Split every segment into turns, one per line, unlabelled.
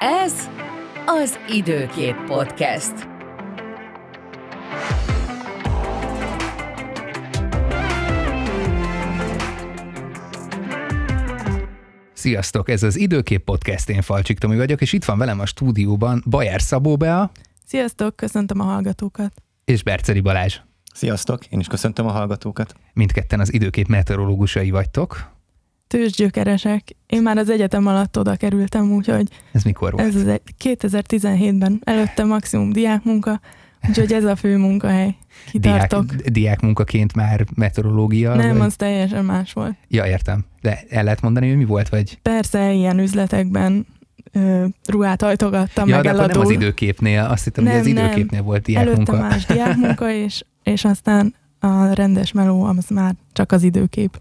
Ez az Időkép Podcast.
Sziasztok, ez az Időkép Podcast, én Falcsik Tomi vagyok, és itt van velem a stúdióban Bajár Szabó Bea
Sziasztok, köszöntöm a hallgatókat.
és Berceri Balázs.
Sziasztok, én is köszöntöm a hallgatókat.
Mindketten az időkép meteorológusai vagytok.
Tőzsgyökeresek. Én már az egyetem alatt oda kerültem, úgyhogy
Ez mikor volt?
ez az egy 2017-ben. Előtte maximum diákmunka, úgyhogy ez a fő munkahely.
diák,
Kitartok.
diák munkaként már meteorológia?
Nem,
vagy?
az teljesen más volt.
Ja, értem. De el lehet mondani, hogy mi volt? Vagy...
Persze, ilyen üzletekben ö, ruhát hajtogattam,
ja,
meg
de akkor nem
eladó.
az időképnél, azt hittem, hogy
Nem,
az
nem.
időképnél volt diák
Előtte
munka.
más diákmunka, és, és aztán a rendes meló, az már csak az időkép.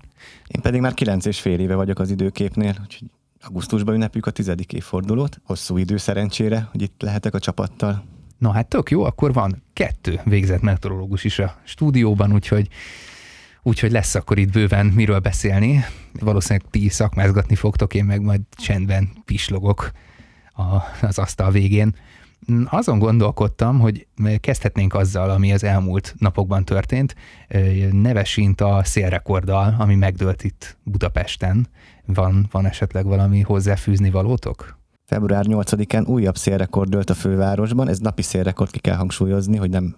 Én pedig már kilenc és fél éve vagyok az időképnél, úgyhogy augusztusban ünnepeljük a tizedik évfordulót. Hosszú idő szerencsére, hogy itt lehetek a csapattal.
No hát tök jó, akkor van kettő végzett meteorológus is a stúdióban, úgyhogy Úgyhogy lesz akkor itt bőven miről beszélni. Valószínűleg ti szakmázgatni fogtok, én meg majd csendben pislogok a, az asztal végén. Azon gondolkodtam, hogy kezdhetnénk azzal, ami az elmúlt napokban történt, nevesint a szélrekorddal, ami megdőlt itt Budapesten. Van, van esetleg valami hozzáfűzni valótok?
Február 8-án újabb szélrekord dőlt a fővárosban, ez napi szélrekord, ki kell hangsúlyozni, hogy nem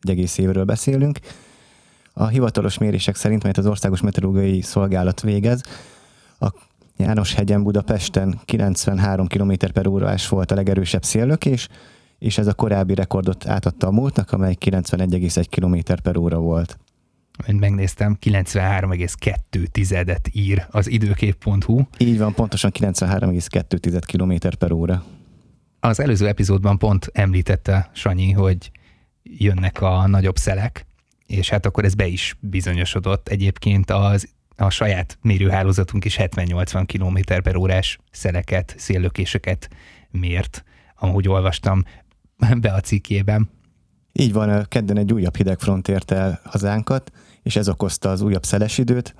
egy egész évről beszélünk. A hivatalos mérések szerint, melyet az Országos Meteorológiai Szolgálat végez, a Jánoshegyen Budapesten 93 km per órás volt a legerősebb széllökés, és ez a korábbi rekordot átadta a múltnak, amely 91,1 km per óra volt.
Én megnéztem, 93,2 tizedet ír az időkép.hu.
Így van, pontosan 93,2 km per óra.
Az előző epizódban pont említette Sanyi, hogy jönnek a nagyobb szelek, és hát akkor ez be is bizonyosodott. Egyébként az, a saját mérőhálózatunk is 70-80 km per órás szeleket, széllökéseket mért, ahogy olvastam be a cikkében.
Így van, kedden egy újabb hidegfront érte el hazánkat, és ez okozta az újabb szeles időt.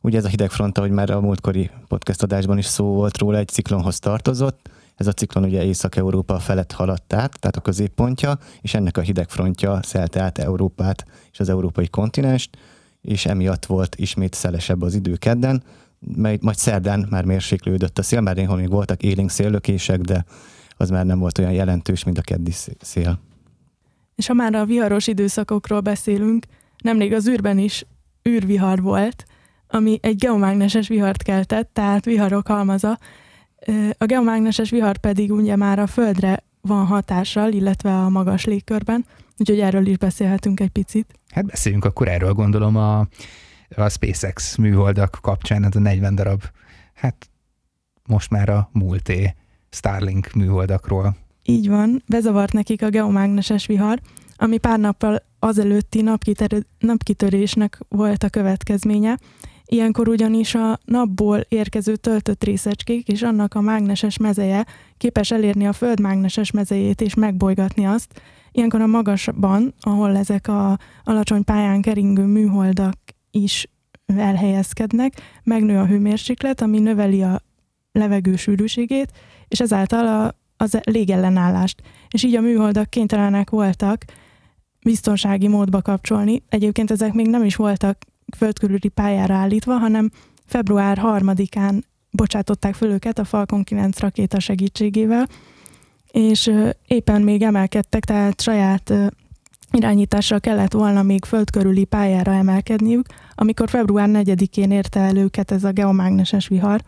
Ugye ez a hidegfront, ahogy már a múltkori podcast adásban is szó volt róla, egy ciklonhoz tartozott. Ez a ciklon ugye Észak-Európa felett haladt át, tehát a középpontja, és ennek a hidegfrontja szelte át Európát és az európai kontinenst, és emiatt volt ismét szelesebb az idő kedden, mely majd szerdán már mérséklődött a szél, már néhol még voltak élénk széllökések, de az már nem volt olyan jelentős, mint a keddi szé- szél.
És ha már a viharos időszakokról beszélünk, nemrég az űrben is űrvihar volt, ami egy geomágneses vihart keltett, tehát viharok halmaza. A geomágneses vihar pedig ugye már a Földre van hatással, illetve a magas légkörben, úgyhogy erről is beszélhetünk egy picit.
Hát beszéljünk akkor erről, gondolom a, a SpaceX műholdak kapcsán, ez a 40 darab, hát most már a múlté Starlink műholdakról.
Így van, bezavart nekik a geomágneses vihar, ami pár nappal azelőtti napkitör- napkitörésnek volt a következménye. Ilyenkor ugyanis a napból érkező töltött részecskék és annak a mágneses mezeje képes elérni a Föld mágneses mezejét és megbolygatni azt. Ilyenkor a magasban, ahol ezek a alacsony pályán keringő műholdak is elhelyezkednek, megnő a hőmérséklet, ami növeli a levegő sűrűségét, és ezáltal a, az légellenállást. És így a műholdak kénytelenek voltak biztonsági módba kapcsolni. Egyébként ezek még nem is voltak földkörüli pályára állítva, hanem február 3-án bocsátották föl őket a Falcon 9 rakéta segítségével, és éppen még emelkedtek, tehát saját irányítással kellett volna még földkörüli pályára emelkedniük, amikor február 4-én érte el őket ez a geomágneses vihar,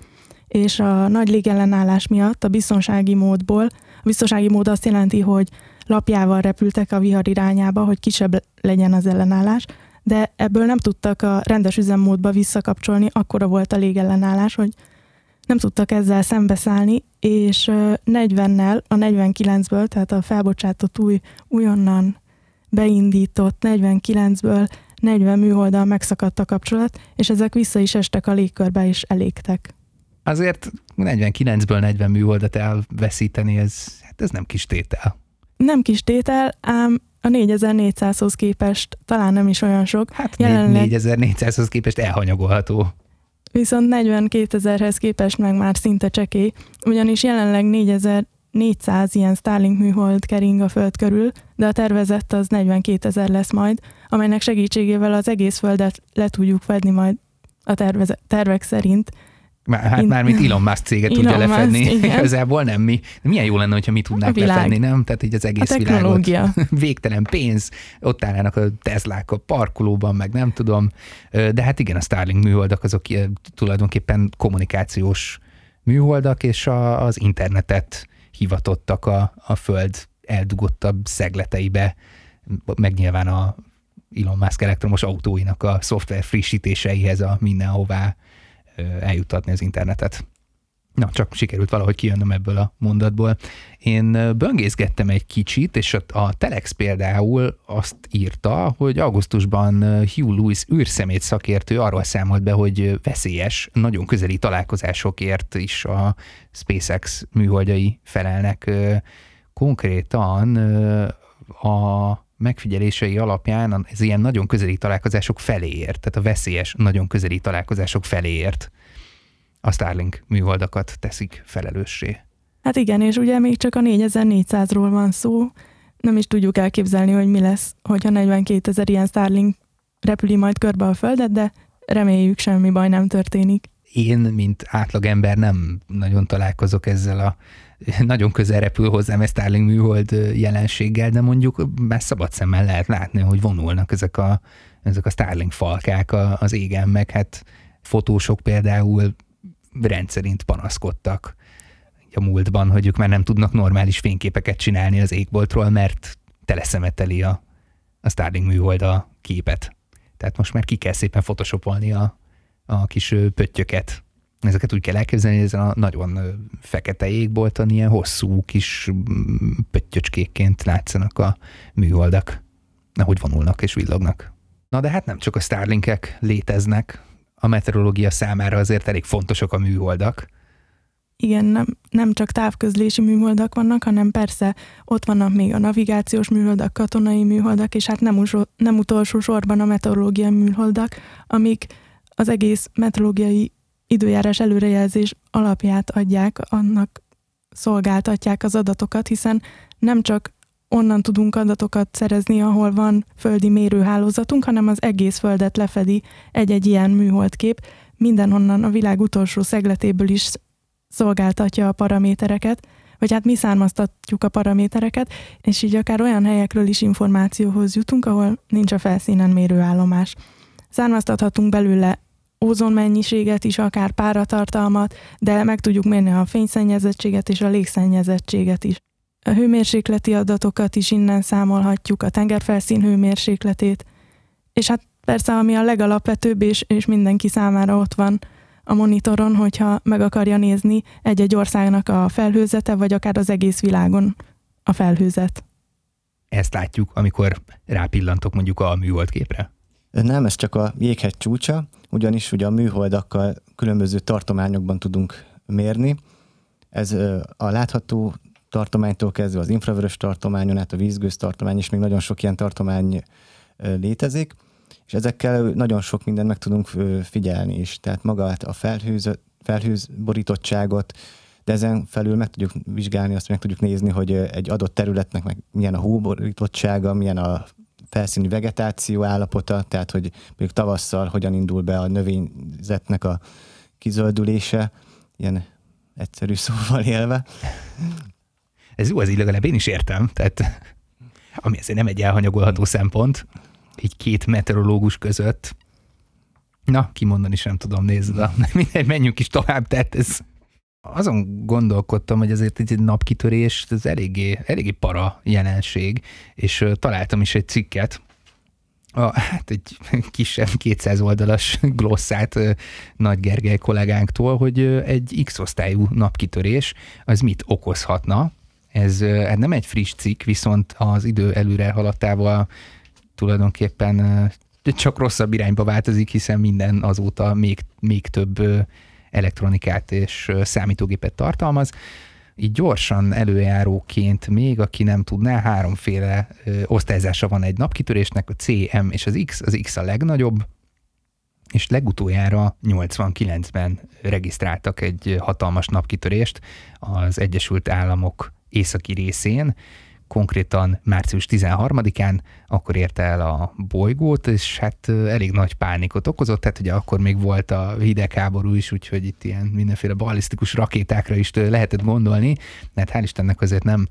és a nagy légellenállás miatt a biztonsági módból, a biztonsági mód azt jelenti, hogy lapjával repültek a vihar irányába, hogy kisebb legyen az ellenállás, de ebből nem tudtak a rendes üzemmódba visszakapcsolni, akkora volt a légellenállás, hogy nem tudtak ezzel szembeszállni, és ö, 40-nel, a 49-ből, tehát a felbocsátott új, újonnan beindított 49-ből 40 műholddal megszakadt a kapcsolat, és ezek vissza is estek a légkörbe, és elégtek.
Azért 49-ből 40 műholdat elveszíteni, ez, hát ez nem kis tétel.
Nem kis tétel, ám a 4400-hoz képest talán nem is olyan sok,
Hát
Jelenleg-
4400-hoz képest elhanyagolható.
Viszont 42 ezerhez képest meg már szinte csekély, ugyanis jelenleg 4000 400 ilyen Starlink műhold kering a Föld körül, de a tervezett az 42 ezer lesz majd, amelynek segítségével az egész Földet le tudjuk fedni majd a tervek szerint.
Már, hát már mint Elon Musk céget
Elon
tudja
Musk,
lefedni.
igen.
Igazából nem mi. Milyen jó lenne, hogyha mi tudnánk
A
lefedni, nem? Tehát így az
A
egész világot.
technológia.
Végtelen pénz, ott állnának a Teslák a parkolóban, meg nem tudom. De hát igen, a Starlink műholdak azok tulajdonképpen kommunikációs műholdak, és a, az internetet hivatottak a, a föld eldugottabb szegleteibe, meg nyilván a Elon Musk elektromos autóinak a szoftver frissítéseihez a mindenhová ö, eljutatni az internetet. Na, csak sikerült valahogy kijönnöm ebből a mondatból. Én böngészgettem egy kicsit, és a, Telex például azt írta, hogy augusztusban Hugh Lewis űrszemét szakértő arról számolt be, hogy veszélyes, nagyon közeli találkozásokért is a SpaceX műholdjai felelnek. Konkrétan a megfigyelései alapján ez ilyen nagyon közeli találkozások feléért, tehát a veszélyes, nagyon közeli találkozások feléért a Starlink műholdakat teszik felelőssé.
Hát igen, és ugye még csak a 4400-ról van szó, nem is tudjuk elképzelni, hogy mi lesz, hogyha 42 ezer ilyen Starlink repüli majd körbe a Földet, de reméljük semmi baj nem történik.
Én, mint átlagember nem nagyon találkozok ezzel a nagyon közel repül hozzám egy Starlink műhold jelenséggel, de mondjuk már szabad szemmel lehet látni, hogy vonulnak ezek a, ezek a Starlink falkák az égen, meg hát fotósok például rendszerint panaszkodtak a múltban, hogy ők már nem tudnak normális fényképeket csinálni az égboltról, mert teleszemeteli a, a Starlink műhold a képet. Tehát most már ki kell szépen photoshopolni a, a kis pöttyöket. Ezeket úgy kell elképzelni, hogy ezen a nagyon fekete égbolton ilyen hosszú kis mm, pöttyöcskékként látszanak a műholdak, ahogy vonulnak és villognak. Na de hát nem csak a Starlinkek léteznek, a meteorológia számára azért elég fontosak a műholdak.
Igen, nem, nem csak távközlési műholdak vannak, hanem persze ott vannak még a navigációs műholdak, katonai műholdak, és hát nem, usó, nem utolsó sorban a meteorológiai műholdak, amik az egész meteorológiai időjárás előrejelzés alapját adják, annak szolgáltatják az adatokat, hiszen nem csak onnan tudunk adatokat szerezni, ahol van földi mérőhálózatunk, hanem az egész földet lefedi egy-egy ilyen műholdkép, mindenhonnan a világ utolsó szegletéből is szolgáltatja a paramétereket, vagy hát mi származtatjuk a paramétereket, és így akár olyan helyekről is információhoz jutunk, ahol nincs a felszínen mérőállomás. Származtathatunk belőle ózonmennyiséget is, akár páratartalmat, de meg tudjuk mérni a fényszennyezettséget és a légszennyezettséget is. A hőmérsékleti adatokat is innen számolhatjuk, a tengerfelszín hőmérsékletét, és hát persze, ami a legalapvetőbb, és, és mindenki számára ott van a monitoron, hogyha meg akarja nézni egy-egy országnak a felhőzete, vagy akár az egész világon a felhőzet.
Ezt látjuk, amikor rápillantok mondjuk a műholdképre.
Nem, ez csak a jéghegy csúcsa, ugyanis ugye a műholdakkal különböző tartományokban tudunk mérni. Ez a látható tartománytól kezdve az infravörös tartományon át a vízgőz tartomány, és még nagyon sok ilyen tartomány létezik, és ezekkel nagyon sok mindent meg tudunk figyelni is. Tehát magát a felhőz, felhőz borítottságot, de ezen felül meg tudjuk vizsgálni, azt meg tudjuk nézni, hogy egy adott területnek meg milyen a hóborítottsága, milyen a felszíni vegetáció állapota, tehát hogy mondjuk tavasszal hogyan indul be a növényzetnek a kizöldülése, ilyen egyszerű szóval élve.
Ez jó, ez így legalább én is értem, tehát ami azért nem egy elhanyagolható szempont, így két meteorológus között. Na, kimondani sem tudom, nézd, de mindegy, menjünk is tovább, tehát ez azon gondolkodtam, hogy azért egy napkitörés, ez eléggé, eléggé para jelenség, és találtam is egy cikket, a, hát egy kisebb 200 oldalas glosszát Nagy Gergely kollégánktól, hogy egy X-osztályú napkitörés az mit okozhatna. Ez hát nem egy friss cikk, viszont az idő előre haladtával tulajdonképpen csak rosszabb irányba változik, hiszen minden azóta még, még több elektronikát és számítógépet tartalmaz. Így gyorsan előjáróként még, aki nem tudná, háromféle osztályzása van egy napkitörésnek, a C, M és az X. Az X a legnagyobb, és legutoljára 89-ben regisztráltak egy hatalmas napkitörést az Egyesült Államok északi részén, konkrétan március 13-án, akkor érte el a bolygót, és hát elég nagy pánikot okozott, tehát ugye akkor még volt a hidegháború is, úgyhogy itt ilyen mindenféle ballisztikus rakétákra is lehetett gondolni, mert hál' Istennek azért nem,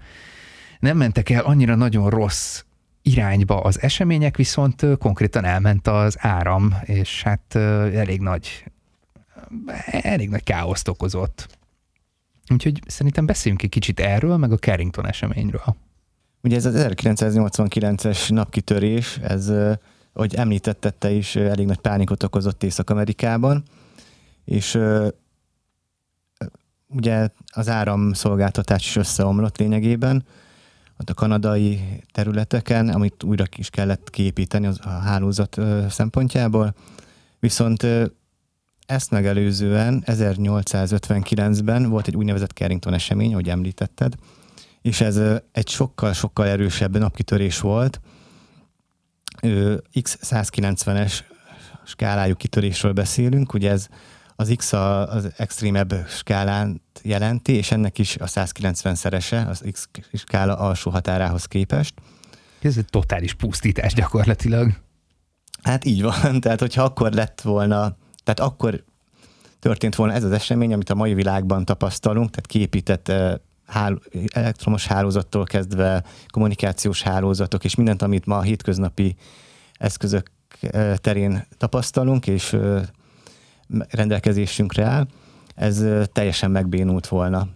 nem mentek el annyira nagyon rossz irányba az események, viszont konkrétan elment az áram, és hát elég nagy, elég nagy káoszt okozott. Úgyhogy szerintem beszéljünk egy kicsit erről, meg a Carrington eseményről.
Ugye ez az 1989-es napkitörés, ez, hogy említettette is, elég nagy pánikot okozott Észak-Amerikában, és ugye az áramszolgáltatás is összeomlott lényegében, a kanadai területeken, amit újra is kellett kiépíteni a hálózat szempontjából. Viszont ezt megelőzően 1859-ben volt egy úgynevezett Carrington esemény, ahogy említetted, és ez egy sokkal-sokkal erősebb napkitörés volt. X190-es skálájú kitörésről beszélünk, ugye ez az X az extrémebb skálán jelenti, és ennek is a 190-szerese az X skála alsó határához képest.
Ez egy totális pusztítás gyakorlatilag.
Hát így van, tehát hogyha akkor lett volna, tehát akkor történt volna ez az esemény, amit a mai világban tapasztalunk, tehát kiépített hál, elektromos hálózattól kezdve kommunikációs hálózatok, és mindent, amit ma a hétköznapi eszközök terén tapasztalunk, és rendelkezésünkre áll, ez teljesen megbénult volna.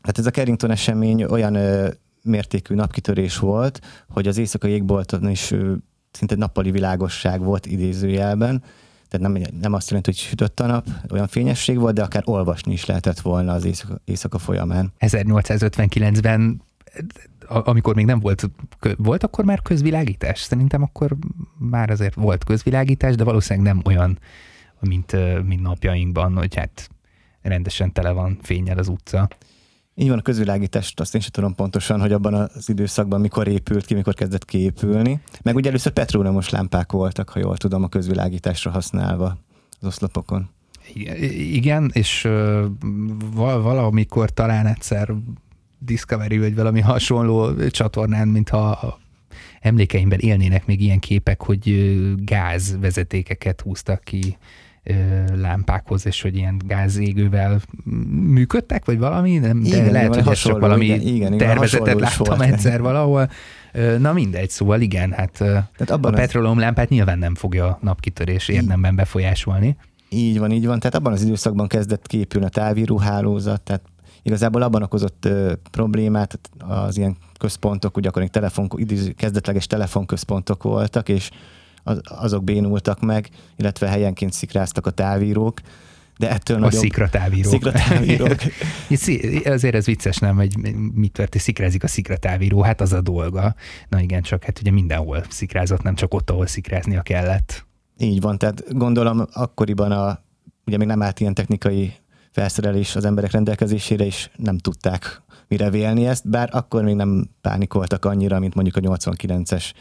Tehát ez a Carrington esemény olyan mértékű napkitörés volt, hogy az éjszakai égbolton is szinte nappali világosság volt idézőjelben, tehát nem, nem azt jelenti, hogy sütött a nap, olyan fényesség volt, de akár olvasni is lehetett volna az éjszaka, éjszaka folyamán.
1859-ben amikor még nem volt, volt akkor már közvilágítás? Szerintem akkor már azért volt közvilágítás, de valószínűleg nem olyan, mint, mint napjainkban, hogy hát rendesen tele van fényel az utca.
Így van, a közvilágítást azt én sem tudom pontosan, hogy abban az időszakban mikor épült ki, mikor kezdett kiépülni. Meg ugye először petróleumos lámpák voltak, ha jól tudom, a közvilágításra használva az oszlopokon.
Igen, és valamikor talán egyszer Discovery vagy valami hasonló csatornán, mintha emlékeimben élnének még ilyen képek, hogy gázvezetékeket húztak ki lámpákhoz, és hogy ilyen gázégővel működtek, vagy valami, nem, de igen, lehet, hogy ez csak valami igen, igen, tervezetet láttam egyszer valahol. Na mindegy, szóval igen, hát Tehát abban a petróleum lámpát nyilván nem fogja a napkitörés érdemben befolyásolni.
Így van, így van. Tehát abban az időszakban kezdett képülni a távíró hálózat, tehát igazából abban okozott ö, problémát az ilyen központok, ugye akkor telefon, kezdetleges telefonközpontok voltak, és az, azok bénultak meg, illetve helyenként szikráztak a távírók, de ettől
a
nagyobb...
szikratávírók.
Szikratávírók.
Azért ez vicces, nem, hogy mit történt, szikrázik a szikratávíró, hát az a dolga. Na igen, csak hát ugye mindenhol szikrázott, nem csak ott, ahol szikráznia kellett.
Így van, tehát gondolom akkoriban a, ugye még nem állt ilyen technikai felszerelés az emberek rendelkezésére, és nem tudták mire vélni ezt, bár akkor még nem pánikoltak annyira, mint mondjuk a 89-es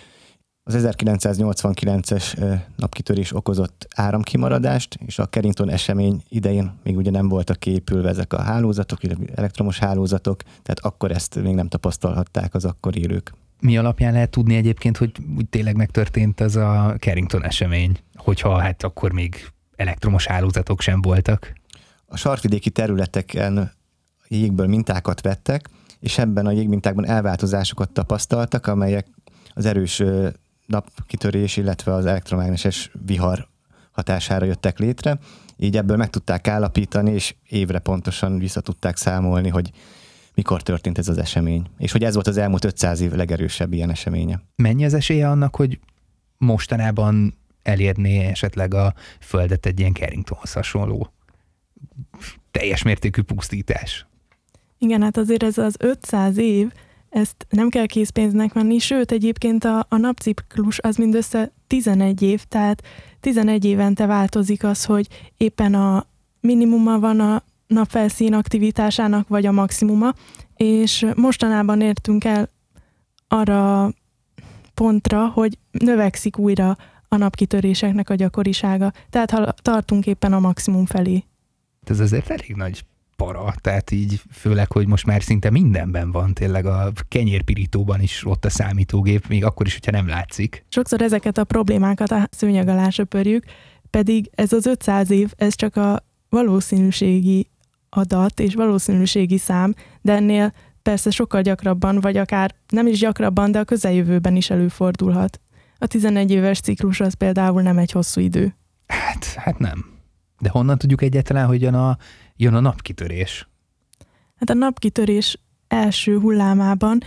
az 1989-es napkitörés okozott áramkimaradást, és a Carrington esemény idején még ugye nem voltak képülve ezek a hálózatok, elektromos hálózatok, tehát akkor ezt még nem tapasztalhatták az akkor élők.
Mi alapján lehet tudni egyébként, hogy úgy tényleg megtörtént ez a Carrington esemény, hogyha hát akkor még elektromos hálózatok sem voltak?
A sarkvidéki területeken jégből mintákat vettek, és ebben a jégmintákban elváltozásokat tapasztaltak, amelyek az erős napkitörés, illetve az elektromágneses vihar hatására jöttek létre. Így ebből meg tudták állapítani, és évre pontosan vissza tudták számolni, hogy mikor történt ez az esemény. És hogy ez volt az elmúlt 500 év legerősebb ilyen eseménye.
Mennyi az esélye annak, hogy mostanában elérné esetleg a Földet egy ilyen Carringtonhoz hasonló teljes mértékű pusztítás?
Igen, hát azért ez az 500 év, ezt nem kell készpénznek venni, sőt egyébként a, a napciklus az mindössze 11 év, tehát 11 évente változik az, hogy éppen a minimuma van a napfelszín aktivitásának, vagy a maximuma, és mostanában értünk el arra pontra, hogy növekszik újra a napkitöréseknek a gyakorisága, tehát ha tartunk éppen a maximum felé.
Ez azért elég nagy para, tehát így főleg, hogy most már szinte mindenben van tényleg a kenyérpirítóban is ott a számítógép, még akkor is, hogyha nem látszik.
Sokszor ezeket a problémákat a szőnyeg alá söpörjük, pedig ez az 500 év, ez csak a valószínűségi adat és valószínűségi szám, de ennél persze sokkal gyakrabban, vagy akár nem is gyakrabban, de a közeljövőben is előfordulhat. A 11 éves ciklus az például nem egy hosszú idő.
Hát, hát nem. De honnan tudjuk egyáltalán, hogy jön a, jön a napkitörés?
Hát a napkitörés első hullámában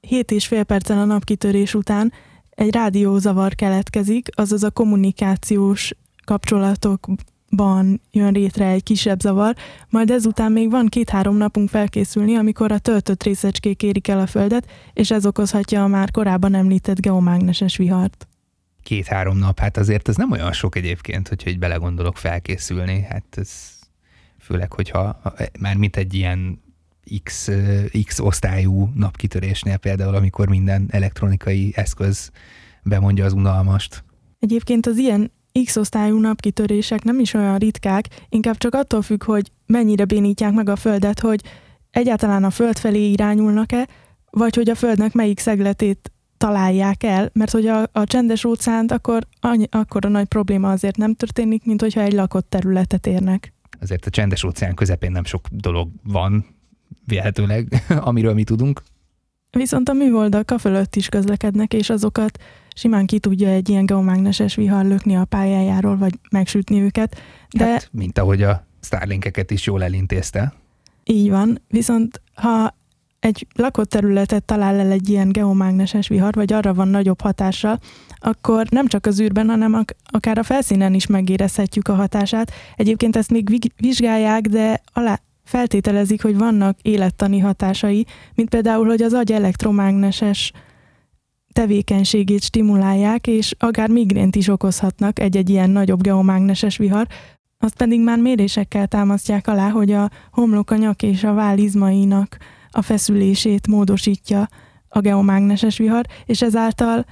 7 és fél perccel a napkitörés után egy rádiózavar keletkezik, azaz a kommunikációs kapcsolatokban jön létre egy kisebb zavar, majd ezután még van két-három napunk felkészülni, amikor a töltött részecskék érik el a Földet, és ez okozhatja a már korábban említett geomágneses vihart.
Két-három nap, hát azért ez nem olyan sok egyébként, hogyha így belegondolok felkészülni, hát ez főleg, hogyha már mint egy ilyen X, X osztályú napkitörésnél például, amikor minden elektronikai eszköz bemondja az unalmast.
Egyébként az ilyen X-osztályú napkitörések nem is olyan ritkák, inkább csak attól függ, hogy mennyire bénítják meg a Földet, hogy egyáltalán a Föld felé irányulnak-e, vagy hogy a Földnek melyik szegletét találják el, mert hogy a, a csendes óceánt akkor, annyi, akkor a nagy probléma azért nem történik, mint hogyha egy lakott területet érnek.
Azért a csendes óceán közepén nem sok dolog van, vélhetőleg, amiről mi tudunk.
Viszont a műholdak a fölött is közlekednek, és azokat simán ki tudja egy ilyen geomágneses vihar lökni a pályájáról, vagy megsütni őket.
De hát, mint ahogy a Starlinkeket is jól elintézte.
Így van, viszont ha egy lakott területet talál el egy ilyen geomágneses vihar, vagy arra van nagyobb hatással, akkor nem csak az űrben, hanem akár a felszínen is megérezhetjük a hatását. Egyébként ezt még vizsgálják, de alá, feltételezik, hogy vannak élettani hatásai, mint például, hogy az agy elektromágneses tevékenységét stimulálják, és akár migrént is okozhatnak egy-egy ilyen nagyobb geomágneses vihar, azt pedig már mérésekkel támasztják alá, hogy a homlok, a nyak és a váll izmainak a feszülését módosítja a geomágneses vihar, és ezáltal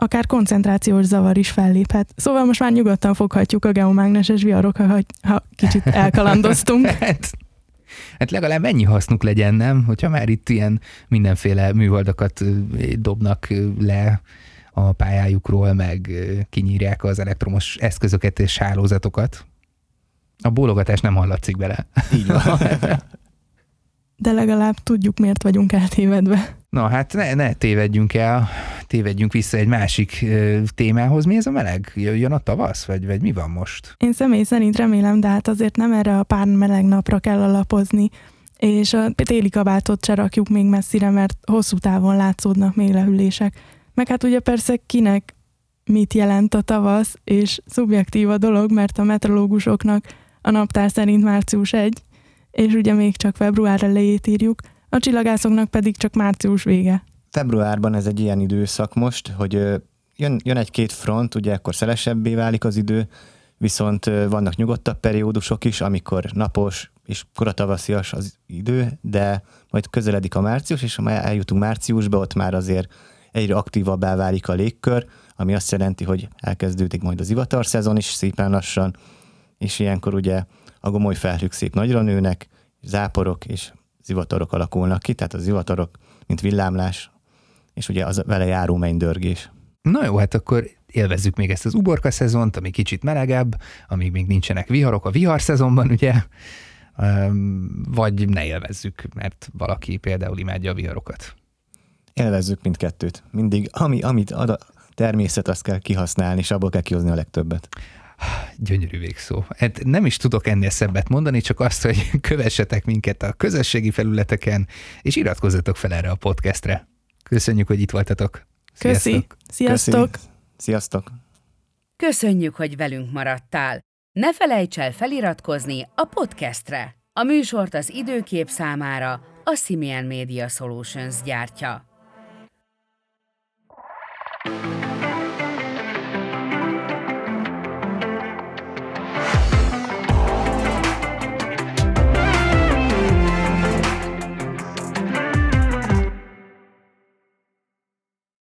akár koncentrációs zavar is felléphet. Szóval most már nyugodtan foghatjuk a geomágneses viharok, ha, ha kicsit elkalandoztunk.
hát, hát legalább ennyi hasznuk legyen, nem? Hogyha már itt ilyen mindenféle műholdakat dobnak le a pályájukról, meg kinyírják az elektromos eszközöket és hálózatokat. A bólogatás nem hallatszik bele.
Így van.
De legalább tudjuk, miért vagyunk eltévedve.
Na hát ne, ne tévedjünk el, tévedjünk vissza egy másik ö, témához. Mi ez a meleg? Jön a tavasz, vagy, vagy mi van most?
Én személy szerint remélem, de hát azért nem erre a pár meleg napra kell alapozni, és a téli kabátot se rakjuk még messzire, mert hosszú távon látszódnak még lehűlések. Meg hát ugye persze kinek mit jelent a tavasz, és szubjektív a dolog, mert a meteorológusoknak a naptár szerint március 1, és ugye még csak február elejét írjuk, a csillagászoknak pedig csak március vége.
Februárban ez egy ilyen időszak most, hogy jön, jön egy-két front, ugye akkor szelesebbé válik az idő, viszont vannak nyugodtabb periódusok is, amikor napos és koratavaszias az idő, de majd közeledik a március, és ha eljutunk márciusba, ott már azért egyre aktívabbá válik a légkör, ami azt jelenti, hogy elkezdődik majd az ivatar szezon is szépen lassan, és ilyenkor ugye a gomoly felhők szép nagyra nőnek, záporok és zivatarok alakulnak ki, tehát a zivatarok, mint villámlás, és ugye az vele járó mennydörgés.
Na jó, hát akkor élvezzük még ezt az uborka szezont, ami kicsit melegebb, amíg még nincsenek viharok a vihar szezonban, ugye, vagy ne élvezzük, mert valaki például imádja a viharokat.
Élvezzük mindkettőt. Mindig, ami, amit ad a természet, azt kell kihasználni, és abból kell kihozni a legtöbbet.
Gyönyörű végszó. Hát nem is tudok ennél szebbet mondani, csak azt, hogy kövessetek minket a közösségi felületeken, és iratkozzatok fel erre a podcastre. Köszönjük, hogy itt voltatok.
Köszi. Sziasztok. Köszi.
Sziasztok.
Köszönjük, hogy velünk maradtál. Ne felejts el feliratkozni a podcastre. A műsort az időkép számára a Simian Media Solutions gyártja.